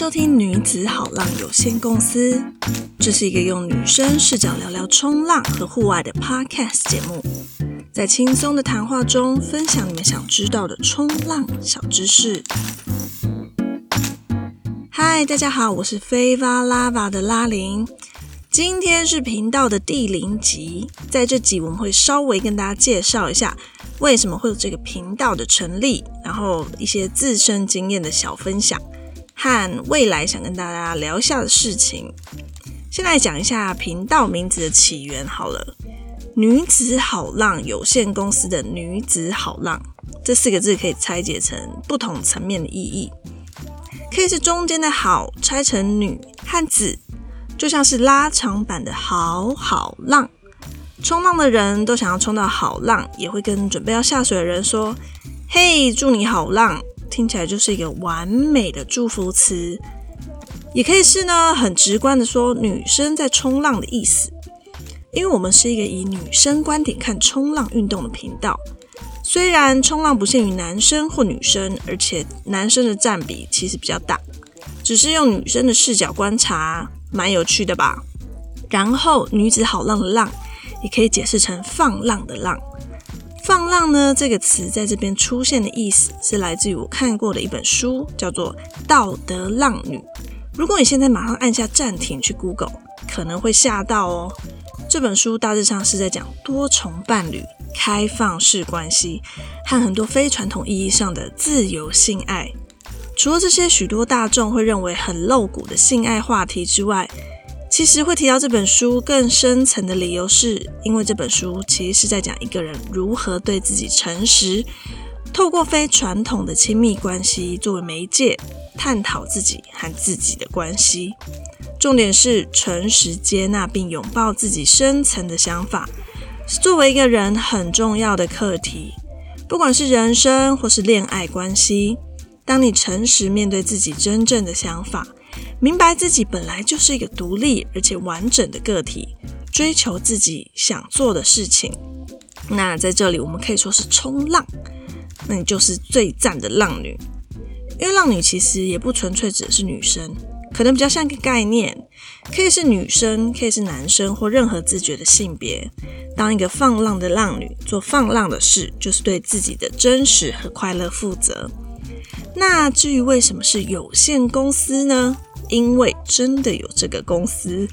收听女子好浪有限公司，这是一个用女生视角聊聊冲浪和户外的 podcast 节目，在轻松的谈话中分享你们想知道的冲浪小知识。嗨，大家好，我是飞 va lava 的拉林，今天是频道的第零集，在这集我们会稍微跟大家介绍一下为什么会有这个频道的成立，然后一些自身经验的小分享。和未来想跟大家聊一下的事情，先来讲一下频道名字的起源好了。女子好浪有限公司的女子好浪这四个字可以拆解成不同层面的意义，可以是中间的好拆成女和子，就像是拉长版的好好浪。冲浪的人都想要冲到好浪，也会跟准备要下水的人说：“嘿，祝你好浪。”听起来就是一个完美的祝福词，也可以是呢，很直观的说女生在冲浪的意思。因为我们是一个以女生观点看冲浪运动的频道，虽然冲浪不限于男生或女生，而且男生的占比其实比较大，只是用女生的视角观察，蛮有趣的吧。然后女子好浪的浪，也可以解释成放浪的浪。放浪呢这个词在这边出现的意思是来自于我看过的一本书，叫做《道德浪女》。如果你现在马上按下暂停去 Google，可能会吓到哦。这本书大致上是在讲多重伴侣、开放式关系和很多非传统意义上的自由性爱。除了这些许多大众会认为很露骨的性爱话题之外，其实会提到这本书更深层的理由，是因为这本书其实是在讲一个人如何对自己诚实，透过非传统的亲密关系作为媒介，探讨自己和自己的关系。重点是诚实接纳并拥抱自己深层的想法，是作为一个人很重要的课题。不管是人生或是恋爱关系，当你诚实面对自己真正的想法。明白自己本来就是一个独立而且完整的个体，追求自己想做的事情。那在这里，我们可以说是冲浪，那你就是最赞的浪女。因为浪女其实也不纯粹指的是女生，可能比较像一个概念，可以是女生，可以是男生或任何自觉的性别。当一个放浪的浪女，做放浪的事，就是对自己的真实和快乐负责。那至于为什么是有限公司呢？因为真的有这个公司，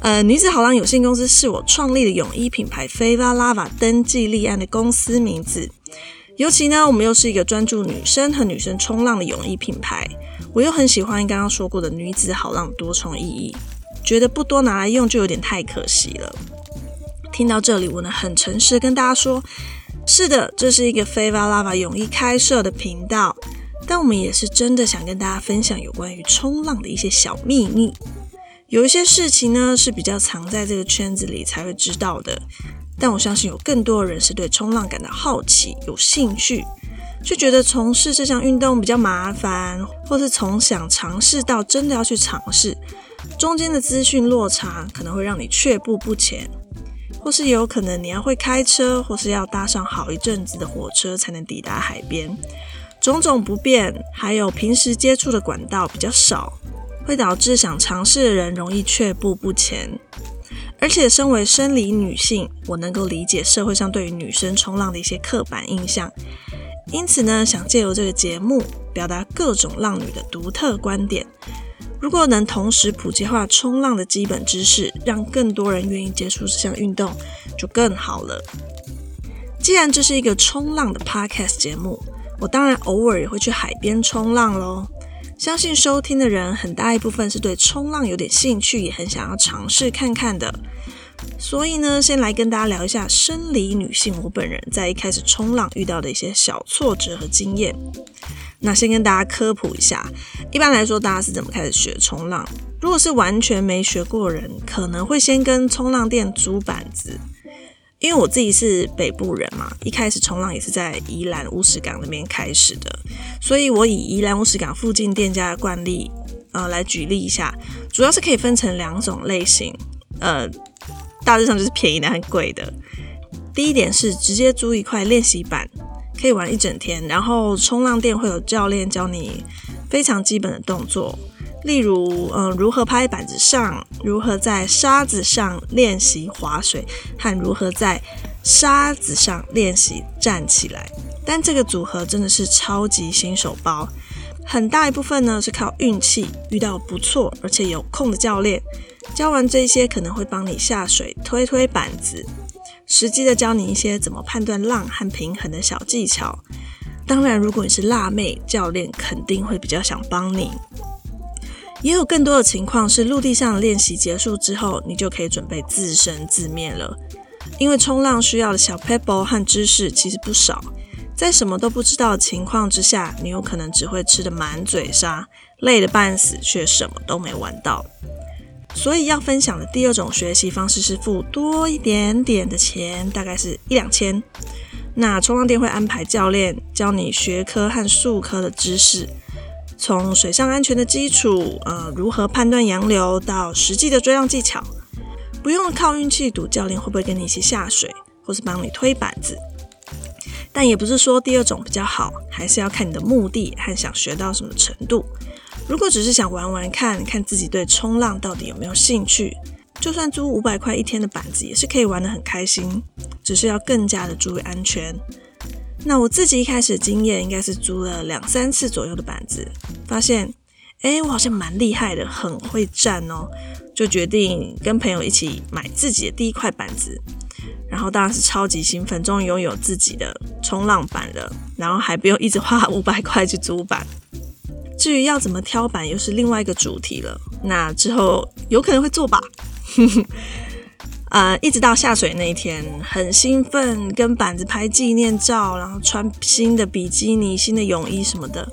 呃，女子好浪有限公司是我创立的泳衣品牌 Fava Lava 登记立案的公司名字。尤其呢，我们又是一个专注女生和女生冲浪的泳衣品牌，我又很喜欢刚刚说过的女子好浪多重意义，觉得不多拿来用就有点太可惜了。听到这里，我能很诚实跟大家说，是的，这是一个 Fava Lava 泳衣开设的频道。但我们也是真的想跟大家分享有关于冲浪的一些小秘密。有一些事情呢是比较藏在这个圈子里才会知道的。但我相信有更多人是对冲浪感到好奇、有兴趣，却觉得从事这项运动比较麻烦，或是从想尝试到真的要去尝试，中间的资讯落差可能会让你却步不前，或是有可能你要会开车，或是要搭上好一阵子的火车才能抵达海边。种种不便，还有平时接触的管道比较少，会导致想尝试的人容易却步不前。而且，身为生理女性，我能够理解社会上对于女生冲浪的一些刻板印象。因此呢，想借由这个节目，表达各种浪女的独特观点。如果能同时普及化冲浪的基本知识，让更多人愿意接触这项运动，就更好了。既然这是一个冲浪的 podcast 节目。我当然偶尔也会去海边冲浪喽。相信收听的人很大一部分是对冲浪有点兴趣，也很想要尝试看看的。所以呢，先来跟大家聊一下生理女性我本人在一开始冲浪遇到的一些小挫折和经验。那先跟大家科普一下，一般来说大家是怎么开始学冲浪？如果是完全没学过人，可能会先跟冲浪店租板子。因为我自己是北部人嘛，一开始冲浪也是在宜兰乌石港那边开始的，所以我以宜兰乌石港附近店家的惯例，呃，来举例一下，主要是可以分成两种类型，呃，大致上就是便宜的和贵的。第一点是直接租一块练习板，可以玩一整天，然后冲浪店会有教练教你非常基本的动作，例如，嗯，如何拍板子上，如何在沙子上练习划水，和如何在沙子上练习站起来。但这个组合真的是超级新手包，很大一部分呢是靠运气，遇到不错而且有空的教练，教完这些可能会帮你下水推推板子，实际的教你一些怎么判断浪和平衡的小技巧。当然，如果你是辣妹，教练肯定会比较想帮你。也有更多的情况是，陆地上的练习结束之后，你就可以准备自生自灭了。因为冲浪需要的小 pebble 和知识其实不少，在什么都不知道的情况之下，你有可能只会吃的满嘴沙，累得半死，却什么都没玩到。所以要分享的第二种学习方式是付多一点点的钱，大概是一两千。那冲浪店会安排教练教你学科和术科的知识，从水上安全的基础，呃，如何判断洋流，到实际的追浪技巧，不用靠运气赌教练会不会跟你一起下水，或是帮你推板子。但也不是说第二种比较好，还是要看你的目的和想学到什么程度。如果只是想玩玩看看自己对冲浪到底有没有兴趣。就算租五百块一天的板子，也是可以玩得很开心，只是要更加的注意安全。那我自己一开始经验，应该是租了两三次左右的板子，发现，哎，我好像蛮厉害的，很会站哦，就决定跟朋友一起买自己的第一块板子，然后当然是超级兴奋，终于拥有自己的冲浪板了，然后还不用一直花五百块去租板。至于要怎么挑板，又是另外一个主题了，那之后有可能会做吧。呃，一直到下水那一天，很兴奋，跟板子拍纪念照，然后穿新的比基尼、新的泳衣什么的。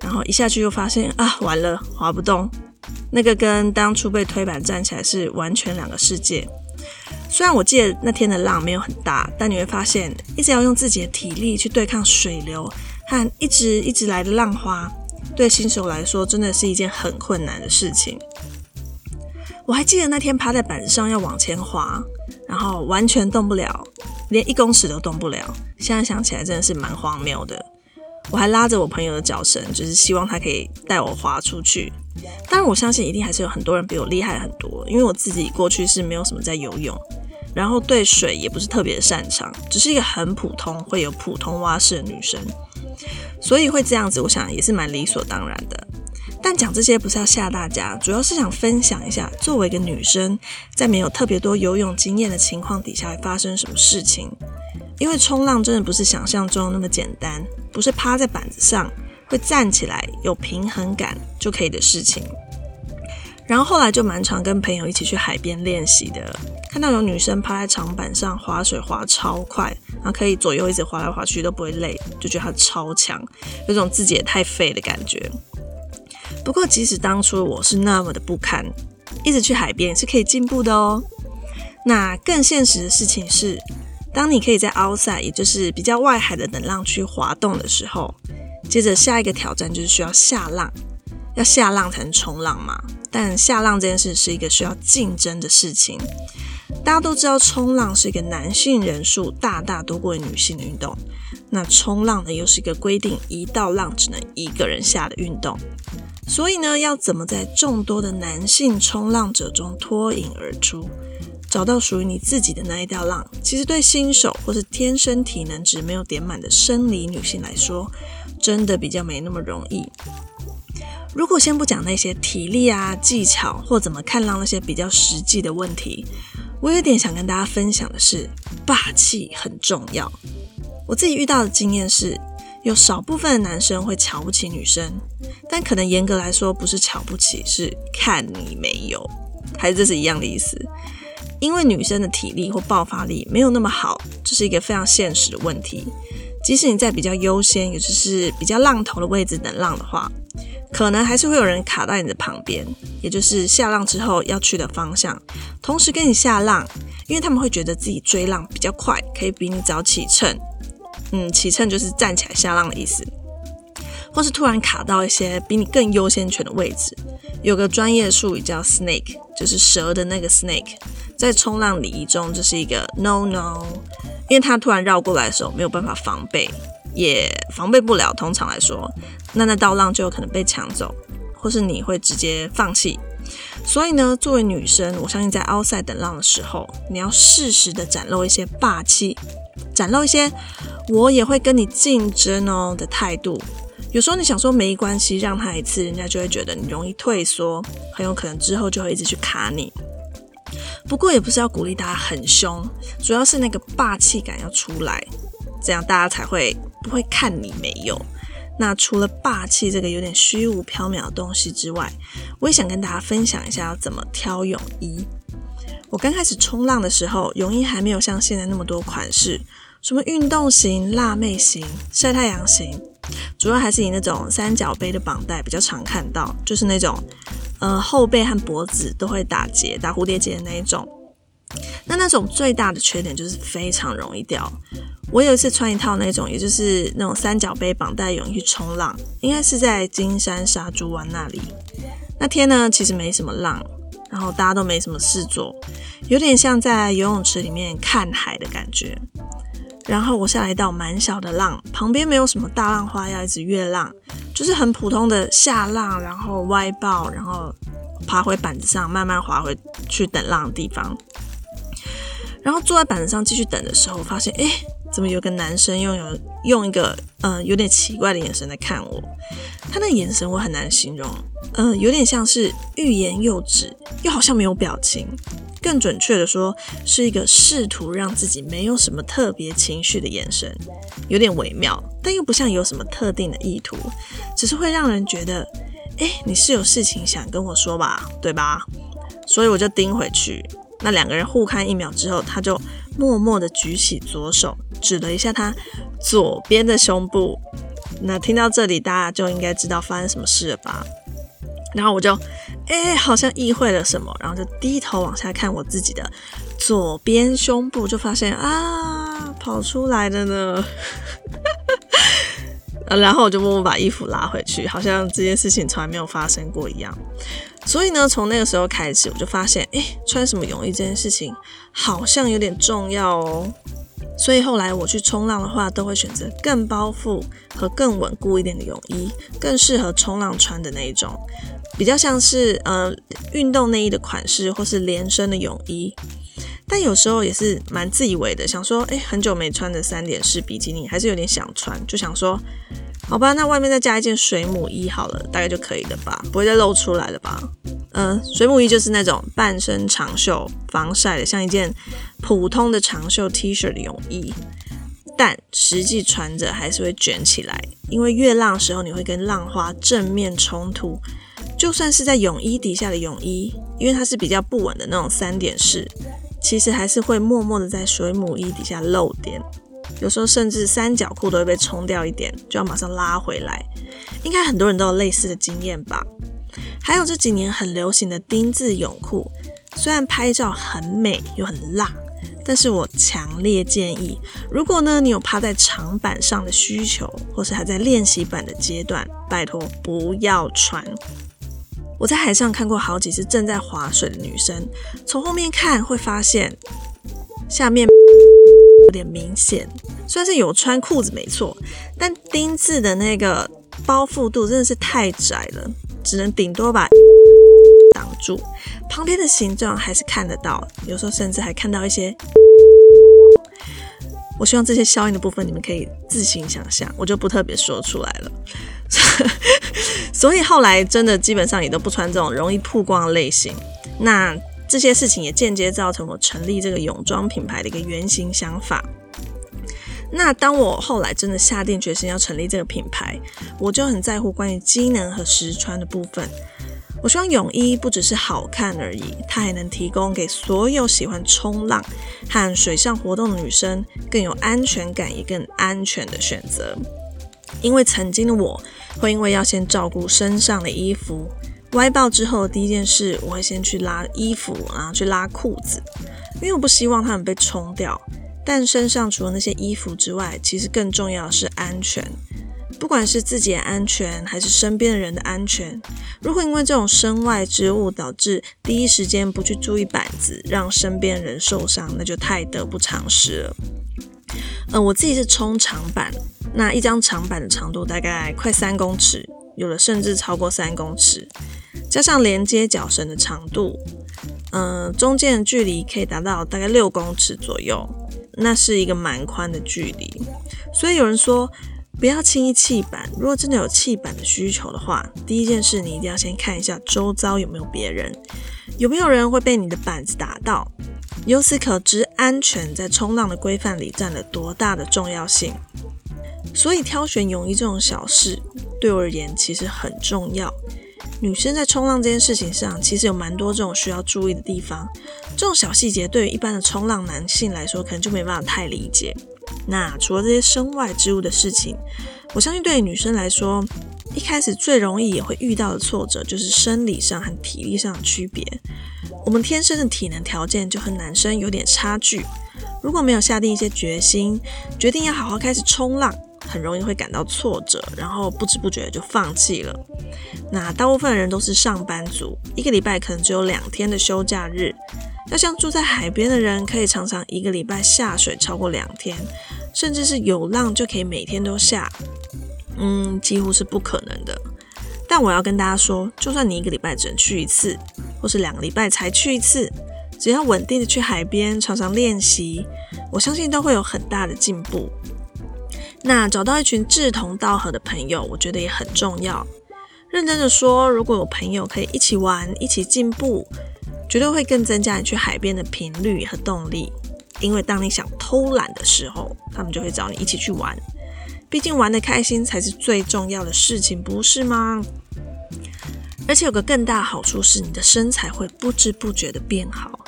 然后一下去就发现啊，完了，滑不动。那个跟当初被推板站起来是完全两个世界。虽然我记得那天的浪没有很大，但你会发现，一直要用自己的体力去对抗水流和一直一直来的浪花，对新手来说真的是一件很困难的事情。我还记得那天趴在板上要往前滑，然后完全动不了，连一公尺都动不了。现在想起来真的是蛮荒谬的。我还拉着我朋友的脚绳，就是希望他可以带我滑出去。当然，我相信一定还是有很多人比我厉害很多，因为我自己过去是没有什么在游泳，然后对水也不是特别擅长，只是一个很普通会有普通蛙式的女生，所以会这样子，我想也是蛮理所当然的。但讲这些不是要吓大家，主要是想分享一下，作为一个女生，在没有特别多游泳经验的情况底下，会发生什么事情。因为冲浪真的不是想象中那么简单，不是趴在板子上会站起来有平衡感就可以的事情。然后后来就蛮常跟朋友一起去海边练习的，看到有女生趴在长板上划水划超快，然后可以左右一直划来划去都不会累，就觉得她超强，有种自己也太废的感觉。不过，即使当初我是那么的不堪，一直去海边是可以进步的哦。那更现实的事情是，当你可以在 outside，也就是比较外海的等浪区滑动的时候，接着下一个挑战就是需要下浪，要下浪才能冲浪嘛。但下浪这件事是一个需要竞争的事情。大家都知道，冲浪是一个男性人数大大多过女性的运动。那冲浪呢，又是一个规定一道浪只能一个人下的运动。所以呢，要怎么在众多的男性冲浪者中脱颖而出，找到属于你自己的那一道浪，其实对新手或是天生体能值没有点满的生理女性来说，真的比较没那么容易。如果先不讲那些体力啊、技巧或怎么看浪那些比较实际的问题，我有点想跟大家分享的是，霸气很重要。我自己遇到的经验是。有少部分的男生会瞧不起女生，但可能严格来说不是瞧不起，是看你没有，还是这是一样的意思？因为女生的体力或爆发力没有那么好，这是一个非常现实的问题。即使你在比较优先，也就是比较浪头的位置等浪的话，可能还是会有人卡在你的旁边，也就是下浪之后要去的方向，同时跟你下浪，因为他们会觉得自己追浪比较快，可以比你早起乘。嗯，起乘就是站起来下浪的意思，或是突然卡到一些比你更优先权的位置。有个专业术语叫 snake，就是蛇的那个 snake，在冲浪礼仪中这是一个 no no，因为它突然绕过来的时候没有办法防备，也防备不了。通常来说，那那道浪就有可能被抢走，或是你会直接放弃。所以呢，作为女生，我相信在奥赛等浪的时候，你要适时的展露一些霸气，展露一些我也会跟你竞争哦的态度。有时候你想说没关系，让他一次，人家就会觉得你容易退缩，很有可能之后就会一直去卡你。不过也不是要鼓励大家很凶，主要是那个霸气感要出来，这样大家才会不会看你没有。那除了霸气这个有点虚无缥缈的东西之外，我也想跟大家分享一下要怎么挑泳衣。我刚开始冲浪的时候，泳衣还没有像现在那么多款式，什么运动型、辣妹型、晒太阳型，主要还是以那种三角杯的绑带比较常看到，就是那种呃后背和脖子都会打结、打蝴蝶结的那一种。那那种最大的缺点就是非常容易掉。我有一次穿一套那种，也就是那种三角杯绑带泳衣冲浪，应该是在金山沙珠湾那里。那天呢，其实没什么浪，然后大家都没什么事做，有点像在游泳池里面看海的感觉。然后我下来一道蛮小的浪，旁边没有什么大浪花要一直越浪，就是很普通的下浪，然后歪抱，然后爬回板子上，慢慢滑回去等浪的地方。然后坐在板子上继续等的时候，发现哎。怎么有个男生用有用一个嗯有点奇怪的眼神在看我？他那眼神我很难形容，嗯，有点像是欲言又止，又好像没有表情。更准确的说，是一个试图让自己没有什么特别情绪的眼神，有点微妙，但又不像有什么特定的意图，只是会让人觉得，哎，你是有事情想跟我说吧，对吧？所以我就盯回去。那两个人互看一秒之后，他就默默的举起左手，指了一下他左边的胸部。那听到这里，大家就应该知道发生什么事了吧？然后我就，哎，好像意会了什么，然后就低头往下看我自己的左边胸部，就发现啊，跑出来的呢。然后我就默默把衣服拉回去，好像这件事情从来没有发生过一样。所以呢，从那个时候开始，我就发现，哎，穿什么泳衣这件事情好像有点重要哦。所以后来我去冲浪的话，都会选择更包覆和更稳固一点的泳衣，更适合冲浪穿的那一种，比较像是呃运动内衣的款式，或是连身的泳衣。但有时候也是蛮自以为的，想说，哎，很久没穿的三点式比基尼，还是有点想穿，就想说，好吧，那外面再加一件水母衣好了，大概就可以了吧，不会再露出来了吧？嗯，水母衣就是那种半身长袖、防晒的，像一件普通的长袖 T 恤的泳衣，但实际穿着还是会卷起来，因为越浪时候你会跟浪花正面冲突，就算是在泳衣底下的泳衣，因为它是比较不稳的那种三点式。其实还是会默默的在水母衣底下露点，有时候甚至三角裤都会被冲掉一点，就要马上拉回来。应该很多人都有类似的经验吧？还有这几年很流行的丁字泳裤，虽然拍照很美又很辣，但是我强烈建议，如果呢你有趴在长板上的需求，或是还在练习板的阶段，拜托不要穿。我在海上看过好几次正在划水的女生，从后面看会发现下面有点明显，虽然是有穿裤子没错，但丁字的那个包覆度真的是太窄了，只能顶多把 挡住，旁边的形状还是看得到，有时候甚至还看到一些。我希望这些消音的部分你们可以自行想象，我就不特别说出来了。所以后来真的基本上也都不穿这种容易曝光的类型。那这些事情也间接造成我成立这个泳装品牌的一个原型想法。那当我后来真的下定决心要成立这个品牌，我就很在乎关于机能和实穿的部分。我希望泳衣不只是好看而已，它还能提供给所有喜欢冲浪和水上活动的女生更有安全感也更安全的选择。因为曾经的我会因为要先照顾身上的衣服，歪爆之后第一件事我会先去拉衣服，然后去拉裤子，因为我不希望它们被冲掉。但身上除了那些衣服之外，其实更重要的是安全。不管是自己的安全，还是身边的人的安全，如果因为这种身外之物导致第一时间不去注意板子，让身边人受伤，那就太得不偿失了。嗯，我自己是冲长板，那一张长板的长度大概快三公尺，有的甚至超过三公尺，加上连接脚绳的长度，嗯，中间的距离可以达到大概六公尺左右，那是一个蛮宽的距离。所以有人说，不要轻易弃板。如果真的有弃板的需求的话，第一件事你一定要先看一下周遭有没有别人，有没有人会被你的板子打到。由此可知，安全在冲浪的规范里占了多大的重要性。所以挑选泳衣这种小事，对我而言其实很重要。女生在冲浪这件事情上，其实有蛮多这种需要注意的地方。这种小细节对于一般的冲浪男性来说，可能就没办法太理解。那除了这些身外之物的事情，我相信对于女生来说，一开始最容易也会遇到的挫折，就是生理上和体力上的区别。我们天生的体能条件就和男生有点差距。如果没有下定一些决心，决定要好好开始冲浪。很容易会感到挫折，然后不知不觉就放弃了。那大部分人都是上班族，一个礼拜可能只有两天的休假日。要像住在海边的人，可以常常一个礼拜下水超过两天，甚至是有浪就可以每天都下，嗯，几乎是不可能的。但我要跟大家说，就算你一个礼拜只能去一次，或是两个礼拜才去一次，只要稳定的去海边，常常练习，我相信都会有很大的进步。那找到一群志同道合的朋友，我觉得也很重要。认真的说，如果有朋友可以一起玩、一起进步，绝对会更增加你去海边的频率和动力。因为当你想偷懒的时候，他们就会找你一起去玩。毕竟玩的开心才是最重要的事情，不是吗？而且有个更大好处是，你的身材会不知不觉的变好。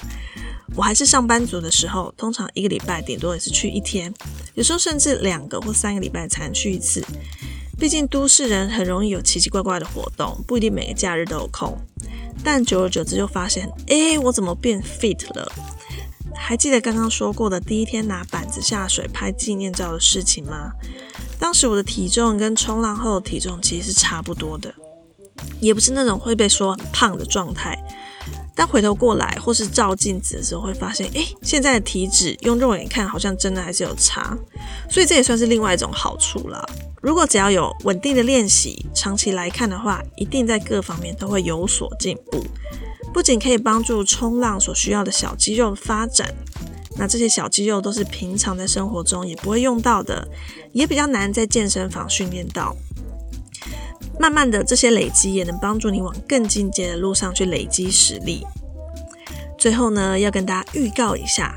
我还是上班族的时候，通常一个礼拜顶多也是去一天，有时候甚至两个或三个礼拜才能去一次。毕竟都市人很容易有奇奇怪怪的活动，不一定每个假日都有空。但久而久之就发现，哎，我怎么变 fit 了？还记得刚刚说过的第一天拿板子下水拍纪念照的事情吗？当时我的体重跟冲浪后的体重其实是差不多的，也不是那种会被说胖的状态。但回头过来，或是照镜子的时候，会发现，哎，现在的体脂用肉眼看，好像真的还是有差，所以这也算是另外一种好处了。如果只要有稳定的练习，长期来看的话，一定在各方面都会有所进步。不仅可以帮助冲浪所需要的小肌肉发展，那这些小肌肉都是平常在生活中也不会用到的，也比较难在健身房训练到。慢慢的，这些累积也能帮助你往更进阶的路上去累积实力。最后呢，要跟大家预告一下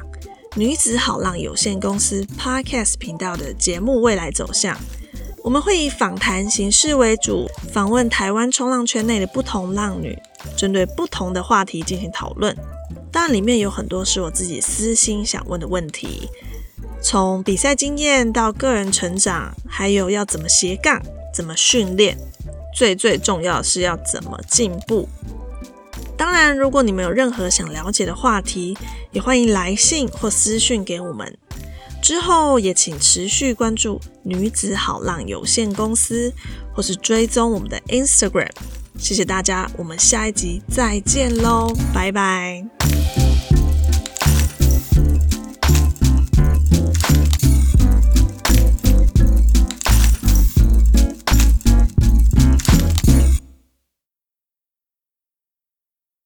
女子好浪有限公司 Podcast 频道的节目未来走向。我们会以访谈形式为主，访问台湾冲浪圈内的不同浪女，针对不同的话题进行讨论。当然，里面有很多是我自己私心想问的问题，从比赛经验到个人成长，还有要怎么斜杠，怎么训练。最最重要的是要怎么进步。当然，如果你们有任何想了解的话题，也欢迎来信或私讯给我们。之后也请持续关注女子好浪有限公司，或是追踪我们的 Instagram。谢谢大家，我们下一集再见喽，拜拜。